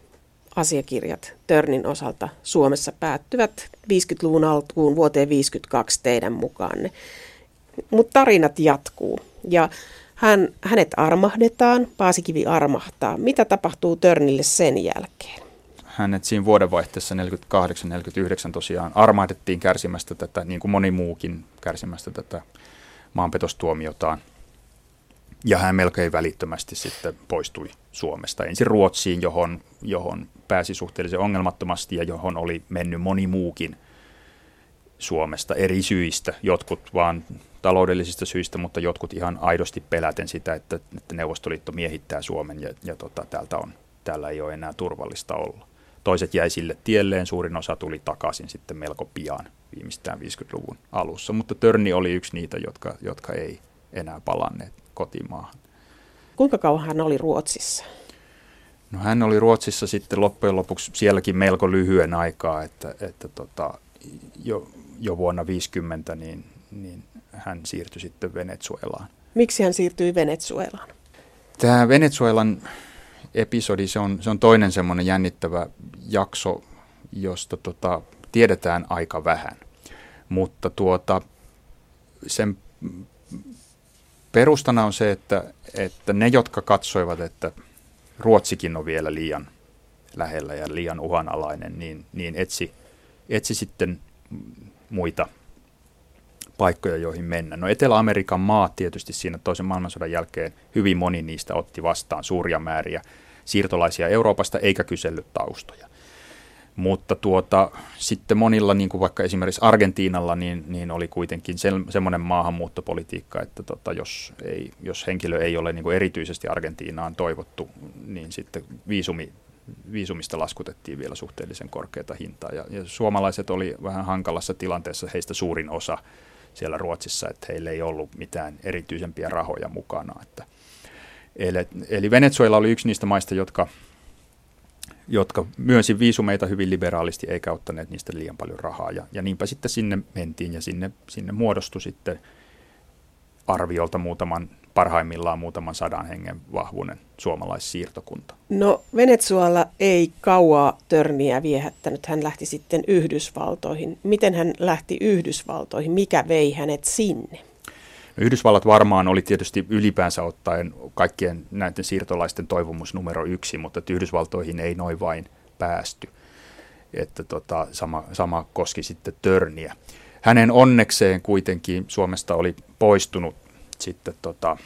asiakirjat Törnin osalta Suomessa päättyvät 50-luvun alkuun vuoteen 52 teidän mukaanne. Mutta tarinat jatkuu ja hän, hänet armahdetaan, Paasikivi armahtaa. Mitä tapahtuu Törnille sen jälkeen? Hänet siinä vuodenvaihteessa 48-49 tosiaan armahdettiin kärsimästä tätä, niin kuin moni muukin kärsimästä tätä maanpetostuomiotaan. Ja hän melkein välittömästi sitten poistui Suomesta. Ensin Ruotsiin, johon, johon pääsi suhteellisen ongelmattomasti ja johon oli mennyt moni muukin Suomesta eri syistä. Jotkut vaan taloudellisista syistä, mutta jotkut ihan aidosti peläten sitä, että, että Neuvostoliitto miehittää Suomen ja, ja tota, täältä on, täällä ei ole enää turvallista olla. Toiset jäi sille tielleen, suurin osa tuli takaisin sitten melko pian, viimeistään 50-luvun alussa, mutta Törni oli yksi niitä, jotka, jotka ei enää palanneet kotimaahan. Kuinka kauan hän oli Ruotsissa? No hän oli Ruotsissa sitten loppujen lopuksi sielläkin melko lyhyen aikaa, että, että tota, jo, jo vuonna 50 niin, niin hän siirtyi sitten Venezuelaan. Miksi hän siirtyi Venezuelaan? Tämä Venezuelan episodi, se on, se on toinen semmoinen jännittävä jakso, josta tota, tiedetään aika vähän. Mutta tuota, sen perustana on se, että, että ne, jotka katsoivat, että Ruotsikin on vielä liian lähellä ja liian uhanalainen, niin, niin etsi, etsi sitten muita paikkoja, joihin mennä. No Etelä-Amerikan maat tietysti siinä toisen maailmansodan jälkeen hyvin moni niistä otti vastaan suuria määriä siirtolaisia Euroopasta eikä kysellyt taustoja. Mutta tuota, sitten monilla, niin kuin vaikka esimerkiksi Argentiinalla, niin, niin oli kuitenkin se, semmoinen maahanmuuttopolitiikka, että tota, jos, ei, jos henkilö ei ole niin kuin erityisesti Argentiinaan toivottu, niin sitten viisumi, viisumista laskutettiin vielä suhteellisen korkeata hintaa. Ja, ja suomalaiset oli vähän hankalassa tilanteessa, heistä suurin osa siellä Ruotsissa, että heillä ei ollut mitään erityisempiä rahoja mukana. Että, eli, eli Venezuela oli yksi niistä maista, jotka, jotka myönsi viisumeita hyvin liberaalisti eikä ottaneet niistä liian paljon rahaa. Ja, ja niinpä sitten sinne mentiin ja sinne, sinne muodostui sitten arviolta muutaman parhaimmillaan muutaman sadan hengen vahvuinen suomalaissiirtokunta. No Venezuela ei kauaa törniä viehättänyt. Hän lähti sitten Yhdysvaltoihin. Miten hän lähti Yhdysvaltoihin? Mikä vei hänet sinne? No, Yhdysvallat varmaan oli tietysti ylipäänsä ottaen kaikkien näiden siirtolaisten toivomus numero yksi, mutta Yhdysvaltoihin ei noin vain päästy. Että tota, sama, sama koski sitten Törniä. Hänen onnekseen kuitenkin Suomesta oli poistunut sitten tota,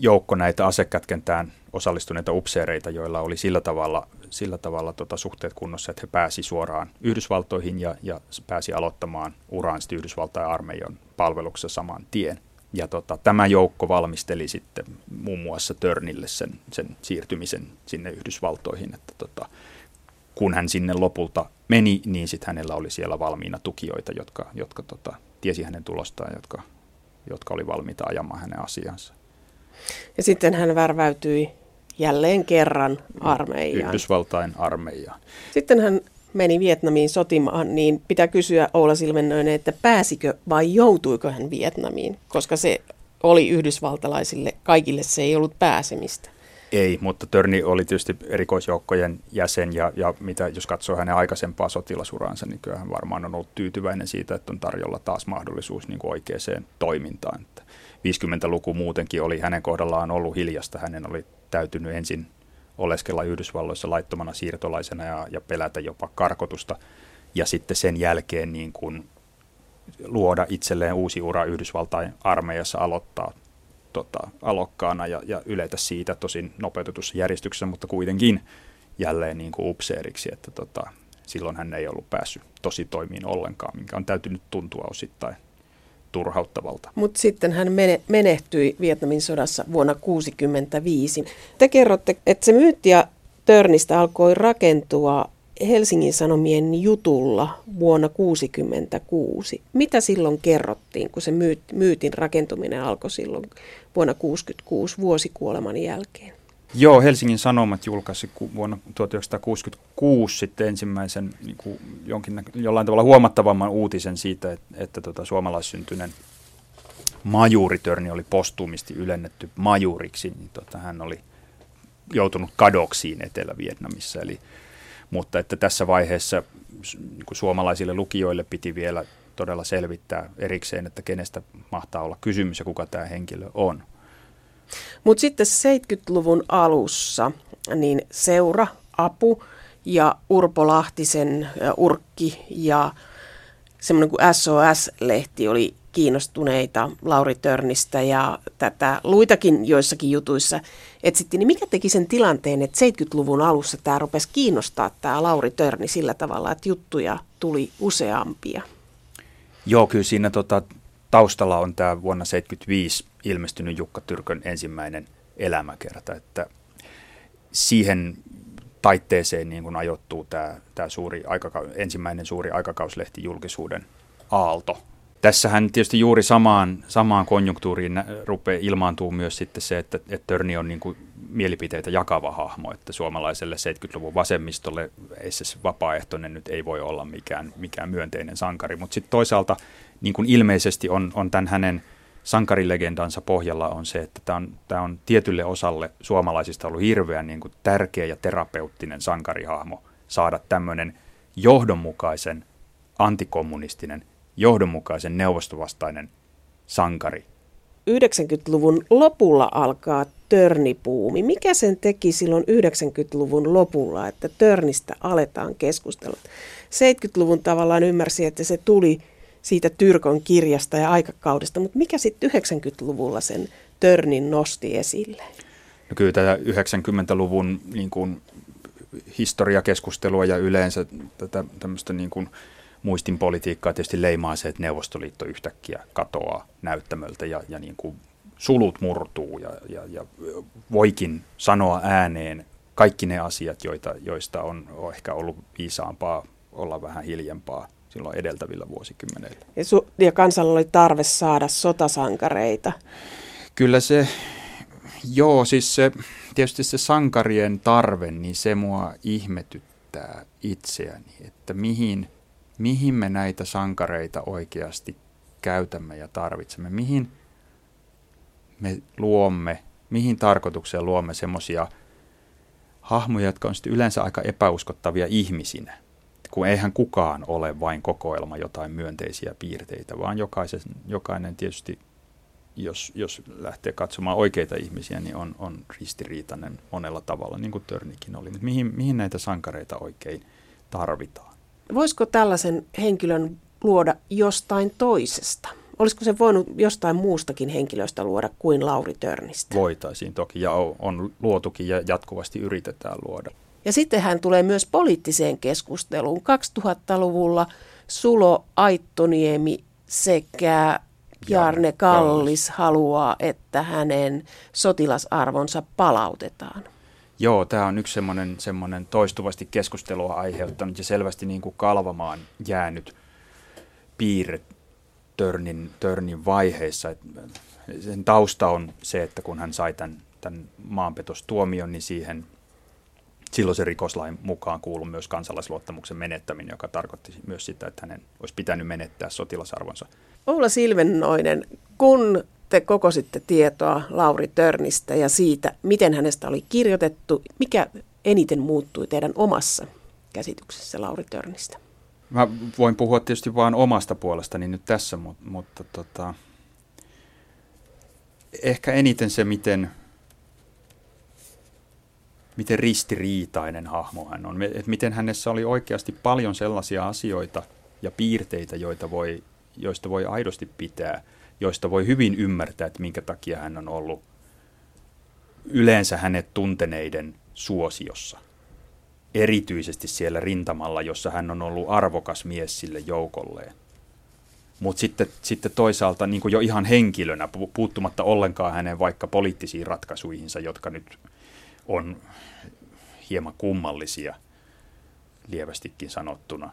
joukko näitä asekätkentään osallistuneita upseereita, joilla oli sillä tavalla, sillä tavalla tota, suhteet kunnossa, että he pääsi suoraan Yhdysvaltoihin ja, ja pääsi aloittamaan uraan Yhdysvaltain armeijan palveluksessa saman tien. Ja tota, tämä joukko valmisteli sitten muun muassa Törnille sen, sen siirtymisen sinne Yhdysvaltoihin, että tota, kun hän sinne lopulta meni, niin sitten hänellä oli siellä valmiina tukijoita, jotka, jotka tota, tiesi hänen tulostaan, jotka jotka oli valmiita ajamaan hänen asiansa. Ja sitten hän värväytyi jälleen kerran armeijaan. Yhdysvaltain armeijaan. Sitten hän meni Vietnamiin sotimaan, niin pitää kysyä Oula Silvennöinen, että pääsikö vai joutuiko hän Vietnamiin, koska se oli yhdysvaltalaisille, kaikille se ei ollut pääsemistä. Ei, mutta Törni oli tietysti erikoisjoukkojen jäsen ja, ja mitä, jos katsoo hänen aikaisempaa sotilasuransa, niin kyllä hän varmaan on ollut tyytyväinen siitä, että on tarjolla taas mahdollisuus niin kuin oikeaan toimintaan. Että 50-luku muutenkin oli hänen kohdallaan ollut hiljasta. Hänen oli täytynyt ensin oleskella Yhdysvalloissa laittomana siirtolaisena ja, ja pelätä jopa karkotusta. Ja sitten sen jälkeen niin kuin luoda itselleen uusi ura Yhdysvaltain armeijassa aloittaa tota, alokkaana ja, ja yletä siitä tosin nopeutetussa järjestyksessä, mutta kuitenkin jälleen niin kuin upseeriksi, että tota, silloin hän ei ollut päässyt tosi toimiin ollenkaan, minkä on täytynyt tuntua osittain turhauttavalta. Mutta sitten hän menehtyi Vietnamin sodassa vuonna 1965. Te kerrotte, että se myytti ja Törnistä alkoi rakentua Helsingin Sanomien jutulla vuonna 1966. Mitä silloin kerrottiin, kun se myytin rakentuminen alkoi silloin vuonna 1966 vuosikuoleman jälkeen? Joo, Helsingin Sanomat julkaisi vuonna 1966 sitten ensimmäisen niin kuin jonkin, jollain tavalla huomattavamman uutisen siitä, että, että tota, suomalaissyntyinen majuuritörni oli postuumisti ylennetty majuriksi, niin tota, hän oli joutunut kadoksiin Etelä-Vietnamissa. Eli, mutta että tässä vaiheessa niin suomalaisille lukijoille piti vielä todella selvittää erikseen, että kenestä mahtaa olla kysymys ja kuka tämä henkilö on. Mutta sitten 70-luvun alussa niin seura, apu ja Urpo Lahtisen urkki ja semmoinen kuin SOS-lehti oli kiinnostuneita Lauri Törnistä ja tätä luitakin joissakin jutuissa etsittiin, niin mikä teki sen tilanteen, että 70-luvun alussa tämä rupesi kiinnostaa tämä Lauri Törni sillä tavalla, että juttuja tuli useampia? Joo, kyllä siinä tota, taustalla on tämä vuonna 1975 ilmestynyt Jukka Tyrkön ensimmäinen elämäkerta, että siihen taitteeseen niin kun ajoittuu tämä, tämä suuri aikaka- ensimmäinen suuri aikakauslehti julkisuuden aalto. Tässähän tietysti juuri samaan, samaan konjunktuuriin rupeaa ilmaantuu myös sitten se, että, että Törni on niin kuin mielipiteitä jakava hahmo, että suomalaiselle 70-luvun vasemmistolle se vapaaehtoinen nyt ei voi olla mikään, mikään myönteinen sankari, mutta sitten toisaalta niin kuin ilmeisesti on, on tämän hänen sankarilegendansa pohjalla on se, että tämä on, tämä on tietylle osalle suomalaisista ollut hirveän niin kuin tärkeä ja terapeuttinen sankarihahmo saada tämmöinen johdonmukaisen antikommunistinen, johdonmukaisen neuvostovastainen sankari 90-luvun lopulla alkaa törnipuumi. Mikä sen teki silloin 90-luvun lopulla, että törnistä aletaan keskustella? 70-luvun tavallaan ymmärsi, että se tuli siitä Tyrkon kirjasta ja aikakaudesta, mutta mikä sitten 90-luvulla sen törnin nosti esille? No kyllä tätä 90-luvun niin kuin, historiakeskustelua ja yleensä tätä tämmöistä niin kuin, muistin politiikkaa tietysti leimaa se, että Neuvostoliitto yhtäkkiä katoaa näyttämöltä ja, ja niin kuin sulut murtuu ja, ja, ja voikin sanoa ääneen kaikki ne asiat, joita, joista on, on ehkä ollut viisaampaa olla vähän hiljempaa silloin edeltävillä vuosikymmenillä. Ja, su- ja kansalla oli tarve saada sotasankareita. Kyllä se, joo, siis se, tietysti se sankarien tarve, niin se mua ihmetyttää itseäni, että mihin – mihin me näitä sankareita oikeasti käytämme ja tarvitsemme, mihin me luomme, mihin tarkoitukseen luomme semmoisia hahmoja, jotka on sitten yleensä aika epäuskottavia ihmisinä, kun eihän kukaan ole vain kokoelma jotain myönteisiä piirteitä, vaan jokaisen, jokainen tietysti, jos, jos lähtee katsomaan oikeita ihmisiä, niin on, on ristiriitainen monella tavalla, niin kuin Törnikin oli. Mihin, mihin näitä sankareita oikein tarvitaan? Voisiko tällaisen henkilön luoda jostain toisesta? Olisiko se voinut jostain muustakin henkilöstä luoda kuin Lauri Törnistä? Voitaisiin toki ja on luotukin ja jatkuvasti yritetään luoda. Ja sitten hän tulee myös poliittiseen keskusteluun. 2000-luvulla Sulo Aittoniemi sekä Jarne Kallis haluaa, että hänen sotilasarvonsa palautetaan. Joo, tämä on yksi semmoinen, semmoinen toistuvasti keskustelua aiheuttanut ja selvästi niin kuin kalvamaan jäänyt piirre Törnin, Törnin vaiheissa. Et sen tausta on se, että kun hän sai tämän, tämän maanpetostuomion, niin siihen silloin se rikoslain mukaan kuului myös kansalaisluottamuksen menettäminen, joka tarkoitti myös sitä, että hänen olisi pitänyt menettää sotilasarvonsa. Oula Silvennoinen, kun te kokositte tietoa Lauri Törnistä ja siitä, miten hänestä oli kirjoitettu. Mikä eniten muuttui teidän omassa käsityksessä Lauri Törnistä? Mä voin puhua tietysti vain omasta puolestani nyt tässä, mutta, mutta tota, ehkä eniten se, miten, miten ristiriitainen hahmo hän on. Et miten hänessä oli oikeasti paljon sellaisia asioita ja piirteitä, joita voi, joista voi aidosti pitää – joista voi hyvin ymmärtää, että minkä takia hän on ollut yleensä hänet tunteneiden suosiossa. Erityisesti siellä rintamalla, jossa hän on ollut arvokas mies sille joukolleen. Mutta sitten, sitten toisaalta niin jo ihan henkilönä, puuttumatta ollenkaan hänen vaikka poliittisiin ratkaisuihinsa, jotka nyt on hieman kummallisia, lievästikin sanottuna,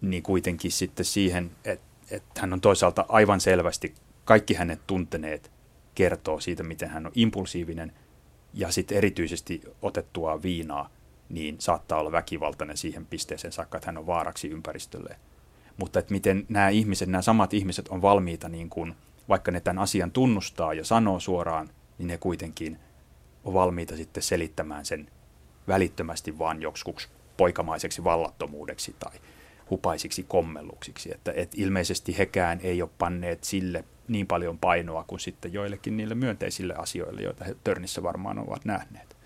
niin kuitenkin sitten siihen, että, että hän on toisaalta aivan selvästi, kaikki hänet tunteneet kertoo siitä, miten hän on impulsiivinen ja sitten erityisesti otettua viinaa, niin saattaa olla väkivaltainen siihen pisteeseen saakka, että hän on vaaraksi ympäristölle. Mutta että miten nämä ihmiset, nämä samat ihmiset on valmiita, niin kuin, vaikka ne tämän asian tunnustaa ja sanoo suoraan, niin ne kuitenkin on valmiita sitten selittämään sen välittömästi vaan joksikuksi poikamaiseksi vallattomuudeksi tai hupaisiksi kommelluksiksi. Että, että ilmeisesti hekään ei ole panneet sille niin paljon painoa kuin sitten joillekin niille myönteisille asioille, joita he Törnissä varmaan ovat nähneet.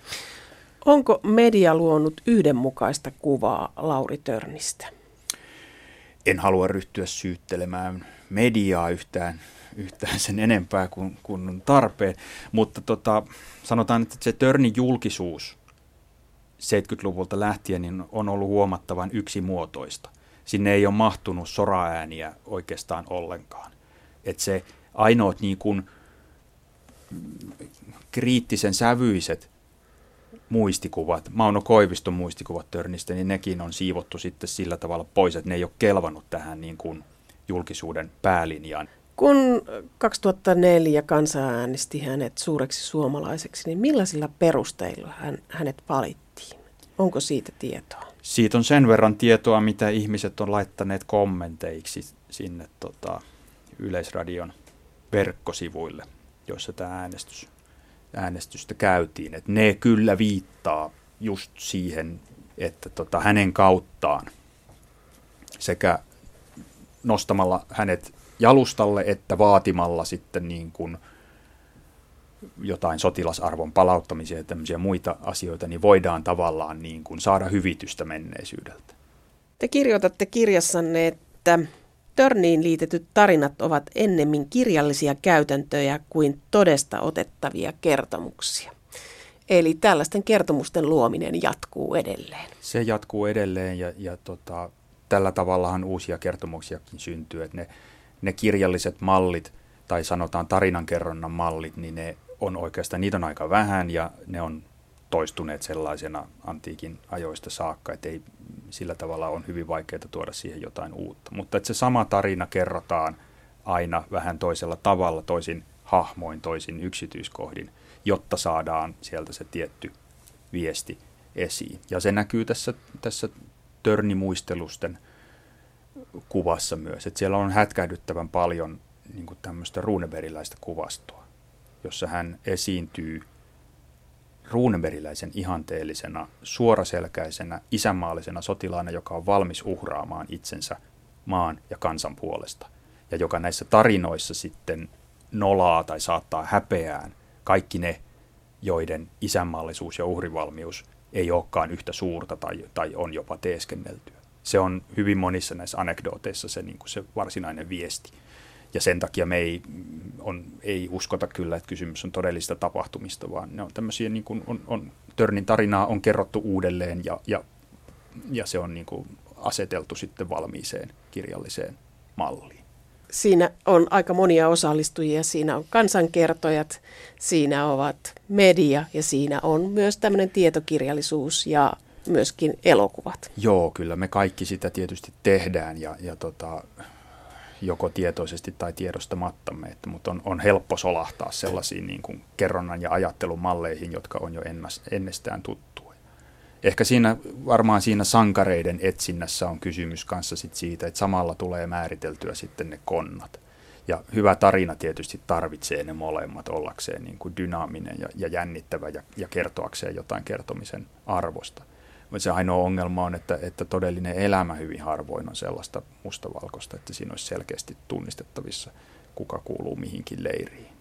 Onko media luonut yhdenmukaista kuvaa Lauri Törnistä? En halua ryhtyä syyttelemään mediaa yhtään, yhtään sen enempää kuin, kuin on tarpeen, mutta tota, sanotaan, että se Törnin julkisuus 70-luvulta lähtien niin on ollut huomattavan yksimuotoista. Sinne ei ole mahtunut soraääniä oikeastaan ollenkaan. Että se ainoat niin kuin kriittisen sävyiset muistikuvat, Mauno Koiviston muistikuvat Törnistä, niin nekin on siivottu sitten sillä tavalla pois, että ne ei ole kelvannut tähän niin kuin julkisuuden päälinjaan. Kun 2004 kansa äänesti hänet suureksi suomalaiseksi, niin millaisilla perusteilla hän, hänet valittiin? Onko siitä tietoa? Siitä on sen verran tietoa, mitä ihmiset on laittaneet kommenteiksi sinne tota, Yleisradion verkkosivuille, joissa tämä äänestys, äänestystä käytiin. Et ne kyllä viittaa just siihen, että tota, hänen kauttaan sekä nostamalla hänet jalustalle että vaatimalla sitten niin kuin jotain sotilasarvon palauttamisia ja tämmöisiä muita asioita, niin voidaan tavallaan niin kuin saada hyvitystä menneisyydeltä. Te kirjoitatte kirjassanne, että Törniin liitetyt tarinat ovat ennemmin kirjallisia käytäntöjä kuin todesta otettavia kertomuksia. Eli tällaisten kertomusten luominen jatkuu edelleen. Se jatkuu edelleen ja, ja tota, tällä tavallahan uusia kertomuksiakin syntyy. Että ne, ne kirjalliset mallit tai sanotaan tarinankerronnan mallit, niin ne on oikeastaan, niitä on aika vähän ja ne on toistuneet sellaisena antiikin ajoista saakka, että ei sillä tavalla on hyvin vaikeaa tuoda siihen jotain uutta. Mutta että se sama tarina kerrotaan aina vähän toisella tavalla, toisin hahmoin, toisin yksityiskohdin, jotta saadaan sieltä se tietty viesti esiin. Ja se näkyy tässä, tässä törnimuistelusten kuvassa myös, että siellä on hätkähdyttävän paljon niin tämmöistä ruuneveriläistä kuvastoa, jossa hän esiintyy – ruunenveriläisen ihanteellisena, suoraselkäisenä, isänmaallisena sotilaana, joka on valmis uhraamaan itsensä maan ja kansan puolesta. Ja joka näissä tarinoissa sitten nolaa tai saattaa häpeään kaikki ne, joiden isänmaallisuus ja uhrivalmius ei olekaan yhtä suurta tai, tai on jopa teeskenneltyä. Se on hyvin monissa näissä anekdooteissa se, niin kuin se varsinainen viesti. Ja sen takia me ei, on, ei uskota kyllä, että kysymys on todellista tapahtumista, vaan ne on tämmöisiä, niin kuin on, on, Törnin tarinaa on kerrottu uudelleen ja, ja, ja se on niin kuin aseteltu sitten valmiiseen kirjalliseen malliin. Siinä on aika monia osallistujia. Siinä on kansankertojat, siinä ovat media ja siinä on myös tämmöinen tietokirjallisuus ja myöskin elokuvat. Joo, kyllä me kaikki sitä tietysti tehdään ja, ja tota, joko tietoisesti tai tiedostamattamme, että, mutta on, on helppo solahtaa sellaisiin niin kuin kerronnan ja ajattelun malleihin, jotka on jo ennestään tuttuja. Ehkä siinä, varmaan siinä sankareiden etsinnässä on kysymys kanssa sit siitä, että samalla tulee määriteltyä sitten ne konnat. Ja hyvä tarina tietysti tarvitsee ne molemmat ollakseen niin kuin dynaaminen ja, ja jännittävä ja, ja kertoakseen jotain kertomisen arvosta. Se ainoa ongelma on, että, että todellinen elämä hyvin harvoin on sellaista mustavalkoista, että siinä olisi selkeästi tunnistettavissa, kuka kuuluu mihinkin leiriin.